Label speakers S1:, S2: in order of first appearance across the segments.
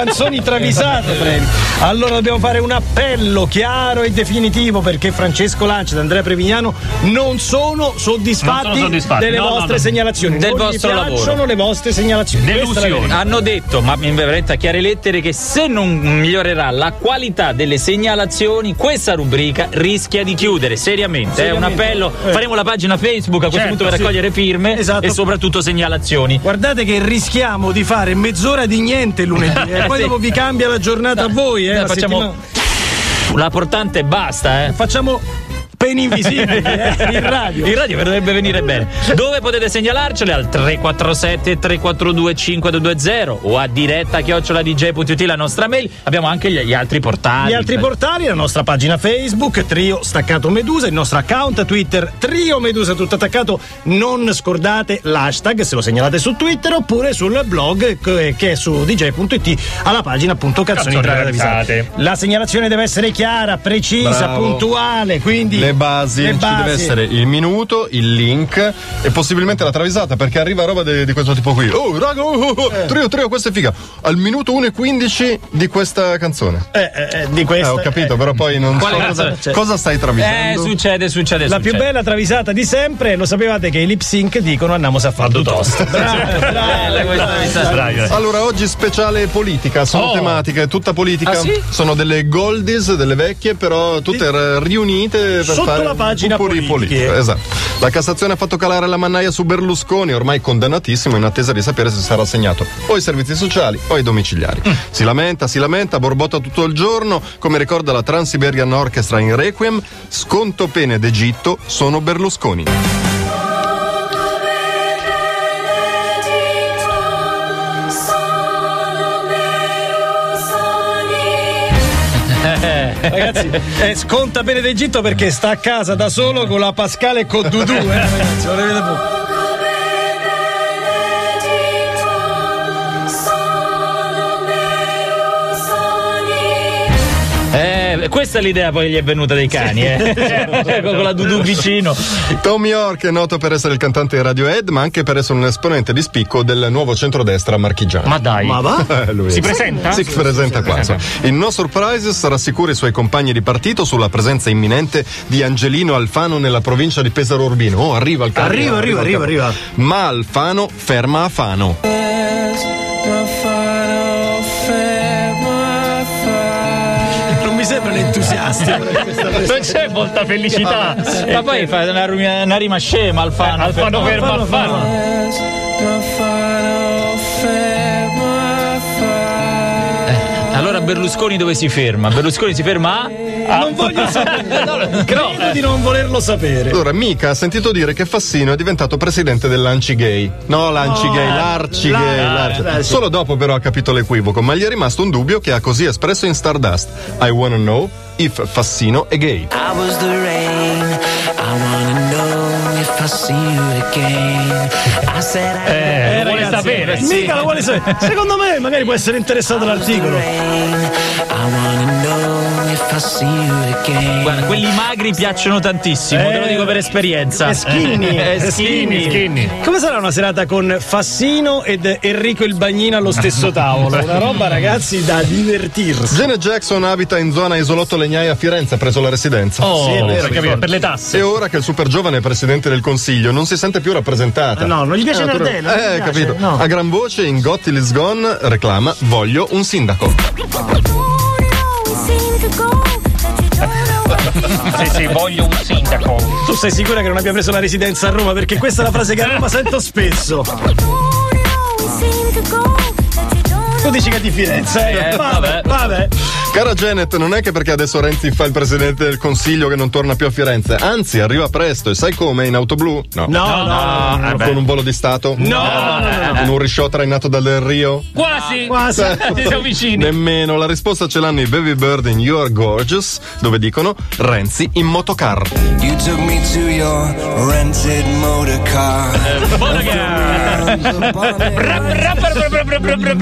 S1: Canzoni travisate, Previ. Allora dobbiamo fare un appello chiaro e definitivo perché Francesco Lancia ed Andrea Prevignano non sono soddisfatti,
S2: Non sono soddisfatti.
S1: delle
S2: No, no,
S1: vostre
S2: no.
S1: segnalazioni.
S3: Del
S1: non
S3: vostro lavoro.
S1: le vostre segnalazioni. Verità.
S3: Hanno detto, ma in veramente a chiare lettere, che se non migliorerà la qualità delle segnalazioni, questa rubrica rischia di chiudere. Seriamente, è un
S1: Seriamente.
S3: appello.
S1: Eh.
S3: Faremo la pagina Facebook a questo
S2: Certo,
S3: punto per
S2: sì.
S3: raccogliere firme
S1: Esatto.
S3: e soprattutto segnalazioni.
S1: Guardate che rischiamo di fare mezz'ora di niente lunedì e poi
S3: Sì.
S1: dopo vi cambia la giornata a voi. Eh,
S3: Dai,
S1: la
S3: facciamo-
S1: settimana-
S3: L'importante basta, eh.
S1: facciamo peni invisibili eh, in radio.
S3: In radio dovrebbe venire bene. Dove potete segnalarcele? Al 347 342 5220 o a diretta chiocciola dj.it la nostra mail. Abbiamo anche gli, gli altri portali.
S1: Gli altri portali, la nostra pagina Facebook, Trio Staccato Medusa, il nostro account Twitter, Trio Medusa tutto attaccato. Non scordate l'hashtag se lo segnalate su Twitter oppure sul blog che è su dj.it alla pagina appunto canzoni
S2: Canzoni
S1: travisate.
S2: travisate.
S1: La segnalazione deve essere chiara, precisa,
S4: Bravo.
S1: puntuale, quindi
S4: Le basi,
S1: le
S4: ci
S1: basi.
S4: deve essere il minuto, il link e possibilmente la travisata perché arriva roba de- di questo tipo qui. Oh, raga, oh, oh, oh, trio, trio, questa è figa. Al minuto 1 e 15 di questa canzone.
S1: Eh, eh, eh, di
S4: Eh,
S1: questa.
S4: ho capito,
S1: eh.
S4: però poi non so cosa?
S1: Cioè-
S4: cosa stai
S3: Eh,
S4: travisando.
S3: succede, succede.
S1: La più
S3: succede.
S1: bella travisata di sempre, lo sapevate che i lip sync dicono andiamo a.
S2: Bravi, bravi.
S4: Allora, oggi speciale politica, sono
S2: Oh.
S4: tematiche, tutta politica.
S3: Ah, sì?
S4: Sono delle goldies, delle vecchie, però tutte riunite per
S1: Sotto la pagina
S4: puri
S1: politiche.
S4: Esatto. La Cassazione ha fatto calare la mannaia su Berlusconi, ormai condannatissimo, in attesa di sapere se sarà assegnato o ai servizi sociali o ai domiciliari.
S1: Mm.
S4: Si lamenta, si lamenta, borbotta tutto il giorno, come ricorda la Trans-Siberian Orchestra in Requiem, sconto pene d'Egitto sono Berlusconi.
S1: Ragazzi, eh, sconta bene d'Egitto perché sta a casa da solo con la Pascale e con Dudu. Eh, ragazzi, lo vedete.
S3: Questa è l'idea poi gli è venuta dei cani, eh. con la Dudu vicino.
S4: Tom York è noto per essere il cantante di Radiohead, ma anche per essere un esponente di spicco del nuovo centrodestra marchigiano.
S2: Ma dai.
S1: Ma va?
S4: Eh, lui.
S2: Si presenta?
S4: Si presenta qua. insomma. In No Surprises rassicura i suoi compagni di partito sulla presenza imminente di Angelino Alfano nella provincia di Pesaro Urbino. Oh, arriva il carro.
S1: Arriva, arriva, arriva,
S4: carro.
S1: arriva.
S4: Ma Alfano ferma Afano.
S1: Non questa
S2: Non c'è molta felicità.
S3: Ma poi fa una, rima- una rima scema Alfano.
S2: Alfano fermo Alfano.
S3: Berlusconi dove si ferma? Berlusconi si ferma a.
S1: Non voglio sapere. Credo di non volerlo sapere.
S4: Allora, mica ha sentito dire che Fassino è diventato presidente dell'Anci Gay. No, l'Anci Gay, l'Arci
S1: la-
S4: Gay.
S1: la-
S4: l'Arci-
S1: la- sì.
S4: Solo dopo però ha capito l'equivoco, ma gli è rimasto un dubbio che ha così espresso in Stardust. I wanna know if Fassino è gay.
S5: I was the rain. I wanna know if I see you again. I said I
S2: Eh, vuole
S1: ragazzi,
S2: sapere.
S1: Mica lo vuole sapere. Secondo me magari può essere interessato
S5: was
S3: Guarda, quelli magri piacciono tantissimo, te lo dico per esperienza.
S1: È skinny.
S3: Skinny.
S2: Skinny.
S1: Come sarà una serata con Fassino ed Enrico il Bagnino allo stesso tavolo? Una roba, ragazzi, da divertirsi.
S4: Janet Jackson abita in zona Isolotto Legnai a Firenze, ha preso la residenza.
S3: Oh,
S1: Sì, è vero,
S2: Per capire, per le tasse.
S4: E ora che il super giovane presidente del consiglio non si sente più rappresentata.
S1: Eh, no, non gli piace
S4: natura-
S1: Nardella,
S4: Eh,
S1: piace,
S4: capito.
S1: no.
S4: A gran voce in Gotti is Gone reclama Voglio un sindaco.
S2: Sì, sì, voglio un sindaco.
S1: Tu sei sicura che non abbia preso la residenza a Roma? Perché questa è la frase che a Roma sento spesso. Tu dici che è di Firenze, eh?
S3: Eh,
S1: vabbè,
S3: vabbè.
S4: Cara Janet, non è che perché adesso Renzi fa il presidente del consiglio che non torna più a Firenze, anzi arriva presto e sai come? In auto blu? No.
S1: No, no, no. no,
S2: eh.
S4: Con un volo di Stato?
S1: No, no, no.
S4: Con un risciò trainato dal Del Rio?
S2: Quasi.
S1: Quasi.
S2: Siamo vicini.
S4: Nemmeno, la risposta ce l'hanno i Baby Bird in You Are Gorgeous, dove dicono Renzi in motocar.
S5: You took me to your rented motor car.
S2: Buona gara.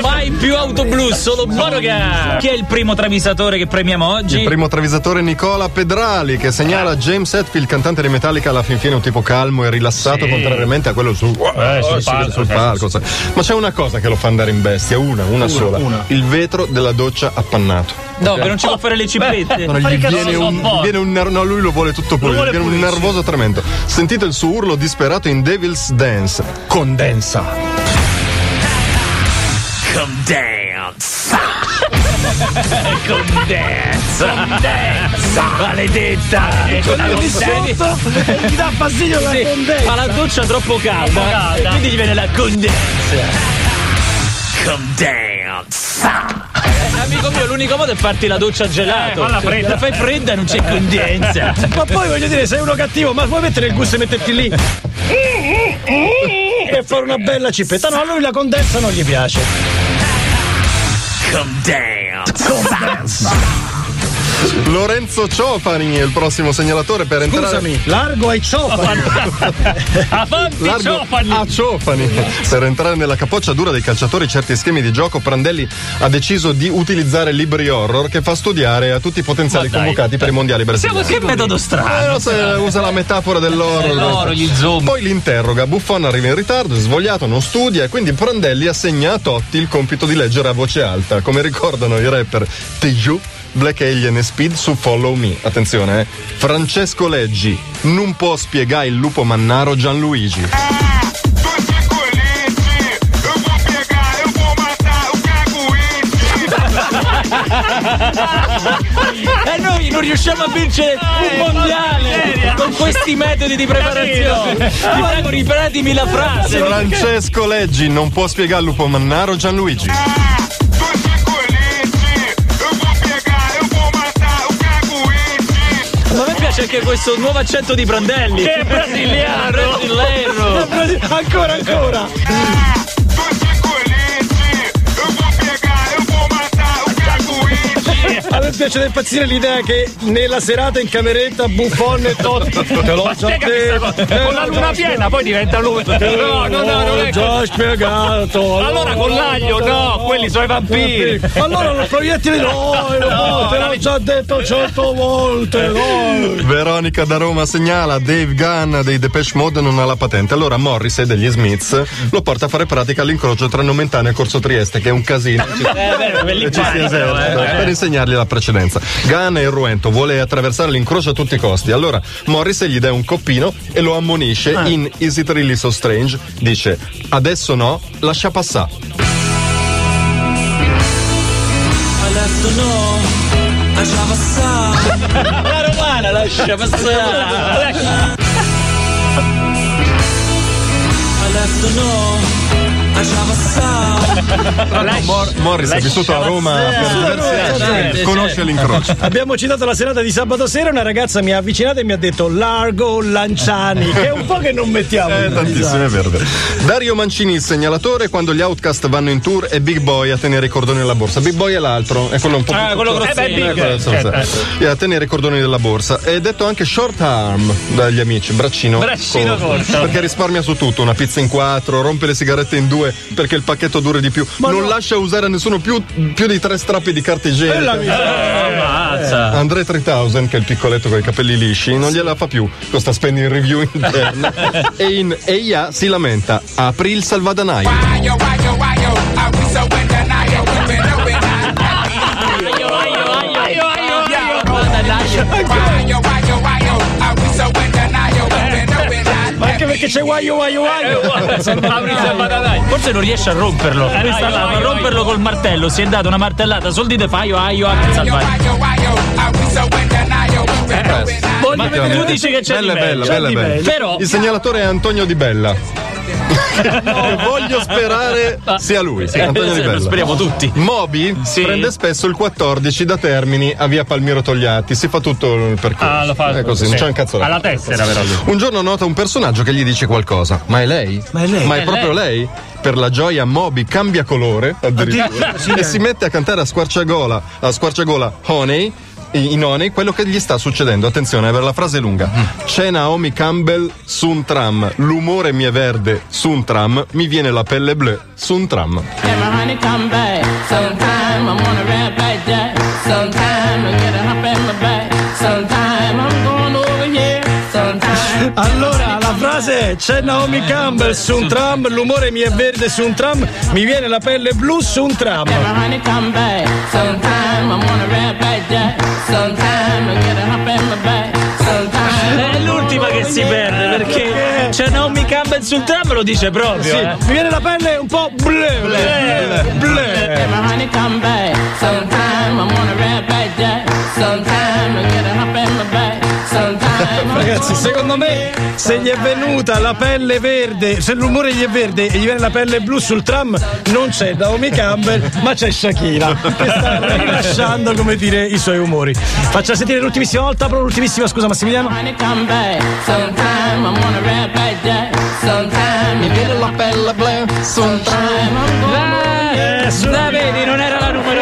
S3: Mai più più auto blu, solo Monoga. Chi è il primo travisatore che premiamo oggi?
S4: Il primo travisatore Nicola Pedrali che segnala James Hetfield, cantante di Metallica, alla fin fine un tipo calmo e rilassato,
S2: Sì.
S4: contrariamente a quello sul,
S2: Eh, sul
S4: sì,
S2: palco,
S4: sul
S2: sì,
S4: palco, sai. Ma c'è una cosa che lo fa andare in bestia, una, una, sola.
S1: una.
S4: Il vetro della doccia appannato.
S3: No, che non ci può fare le cippette.
S4: No, gli
S2: cazzo
S4: viene
S2: so
S4: un, gli viene un ner- no, lui lo vuole tutto pulito,
S1: vuole
S4: gli viene un
S1: pulissimo.
S4: nervoso tremendo. Sentite il suo urlo disperato in Devil's Dance. Condensa.
S3: Condensa. Condensa. Condensa. Maledetta. Condensa.
S1: Ti dà fastidio la
S3: Sì,
S1: condensa.
S3: fa la doccia troppo calda,
S2: calda.
S3: e quindi gli viene la condensa. Condensa. Amico mio, l'unico modo è farti la doccia gelato.
S2: Eh, falla fredda.
S3: La fai fredda e non c'è condensa.
S1: Ma poi voglio dire, sei uno cattivo, ma puoi mettere il gusto e metterti lì e fare una bella cippetta. No, a lui la condensa non gli piace.
S3: Condensa.
S4: Lorenzo Ciofani è il prossimo segnalatore per entrare.
S1: Scusami, largo ai ciofani.
S2: Avanti,
S4: Largo
S2: Ciofani.
S4: a Ciofani. Per entrare nella capoccia dura dei calciatori certi schemi di gioco, Prandelli ha deciso di utilizzare libri horror che fa studiare a tutti i potenziali
S2: dai.
S4: convocati per i mondiali brasiliani.
S3: Che metodo
S4: Eh,
S3: strano.
S4: lo sai, usa la metafora dell'oro.
S3: Dell'oro, gli zoom.
S4: Poi li interroga. Buffon arriva in ritardo, è svogliato, non studia e quindi Prandelli assegna a Totti il compito di leggere a voce alta, come ricordano i rapper Teju, Black Alien e Speed su Follow Me. Attenzione, eh. Francesco Leggi non può spiegare il lupo mannaro Gianluigi.
S3: E noi non riusciamo a vincere un mondiale con questi metodi di preparazione. Ti prego, ripetimi la frase.
S4: Francesco Leggi non può spiegare il lupo mannaro Gianluigi.
S3: Anche questo nuovo accento di Brandelli.
S2: Che è brasiliano.
S3: Brasiliano.
S1: ancora, ancora. Me piace da impazzire l'idea che nella serata in cameretta Buffon e Totti te l'ho già detto,
S2: Con la luna piena poi diventa lui. No, no, no, non
S1: L'ho
S2: è
S1: già spiegato.
S2: Allora con l'aglio, no, quelli sono i vampiri.
S1: Allora lo proiettili no, no, te l'ho già detto cento volte, no.
S4: Veronica da Roma segnala Dave Gunn dei Depeche Mode non ha la patente. Allora Morrissey degli Smiths lo porta a fare pratica all'incrocio tra Nomentano e Corso Trieste, che è un casino. Ci-
S3: Eh, beh,
S4: ci si esercita,
S3: eh.
S4: per insegnargli la precedenza. Gunn è irruento, vuole attraversare l'incrocio a tutti i costi. Allora Morrissey gli dà un coppino e lo ammonisce in Is It Really So Strange? Dice adesso no, lascia passare.
S5: Adesso no, lascia passare.
S3: La romana lascia passare.
S5: Adesso no, lascia passare.
S4: Mor- Morrissey è vissuto a Roma per diversi anni,
S3: sì,
S4: conosce l'incrocio.
S1: Abbiamo citato la serata di sabato sera, una ragazza mi ha avvicinato e mi ha detto Largo Lanciani, che è un po' che non mettiamo.
S4: Eh,
S1: in
S4: tantissime verde. Dario Mancini, il segnalatore, quando gli Outcast vanno in tour e Big Boy a tenere i cordoni nella borsa. Big Boy è l'altro, è quello un po'
S3: Ah,
S4: più
S3: quello.
S4: Eh,
S2: beh,
S4: quello,
S2: Big,
S4: insomma,
S2: eh.
S4: E a tenere i cordoni della borsa. È detto anche short arm dagli amici, braccino.
S2: Braccino corto.
S4: Perché risparmia su tutto, una pizza in quattro, rompe le sigarette in due perché il pacchetto dura di più. non
S1: no.
S4: lascia usare a nessuno più, più di tre strappi di carta igienica.
S3: Ammazza.
S4: Andre 3000, che è il piccoletto con i capelli lisci, non gliela fa più con sta spending review interna. e in EIA si lamenta: apri il salvadanaio.
S6: Why yo, why yo, why yo,
S1: perché c'è guaio guaio guaio.
S3: Forse non riesce a romperlo. Questa
S2: aio,
S3: là,
S2: aio,
S3: a romperlo col martello. Si è dato una martellata sul dito e fa aio aio a salvare. tu dici che c'è
S4: bella,
S3: di
S4: bella, bella, bella.
S3: Però
S4: Il segnalatore è Antonio Di Bella. Che voglio sperare sia lui, Antonio Di
S3: Eh, lo
S4: Bella.
S3: speriamo tutti.
S4: Moby
S3: Sì.
S4: prende spesso il 14 da Termini a via Palmiro Togliatti, si fa tutto il percorso.
S2: Ah, lo fa
S4: È così,
S2: sì.
S4: non c'è un cazzo da
S2: Alla tessera, però.
S4: Un giorno nota un personaggio che gli dice qualcosa. Ma è lei?
S1: Ma è lei.
S4: Ma è
S3: È
S4: proprio lei? Per la gioia Moby cambia colore addirittura
S1: sì,
S4: e
S1: eh.
S4: si mette a cantare a squarciagola, a squarciagola Honey i, i noni quello che gli sta succedendo. Attenzione, per la frase è lunga. C'è Naomi Campbell su un tram, l'umore mi è verde su un tram, mi viene la pelle blu su un tram.
S1: Frase c'è Naomi Campbell su un tram, l'umore mi è verde su un tram, mi viene la pelle blu su un tram.
S7: Can my honey come back? Sometime I wanna rap like that. Sometime I get a hop in my back. Sometime.
S3: È l'ultima che si perde perché c'è Naomi Campbell sul tram lo dice proprio.
S1: Sì,
S3: eh.
S1: mi viene la pelle un po' blu, blu, blu. Ragazzi, secondo me, se gli è venuta la pelle verde, se l'umore gli è verde e gli viene la pelle blu sul tram, non c'è Naomi Campbell, ma c'è Shakira, che sta rilasciando, come dire, i suoi umori. Faccia sentire l'ultimissima volta, però l'ultimissima, scusa Massimiliano.
S7: Sometime la pelle blu.
S3: Eh, la vedi, non era la numero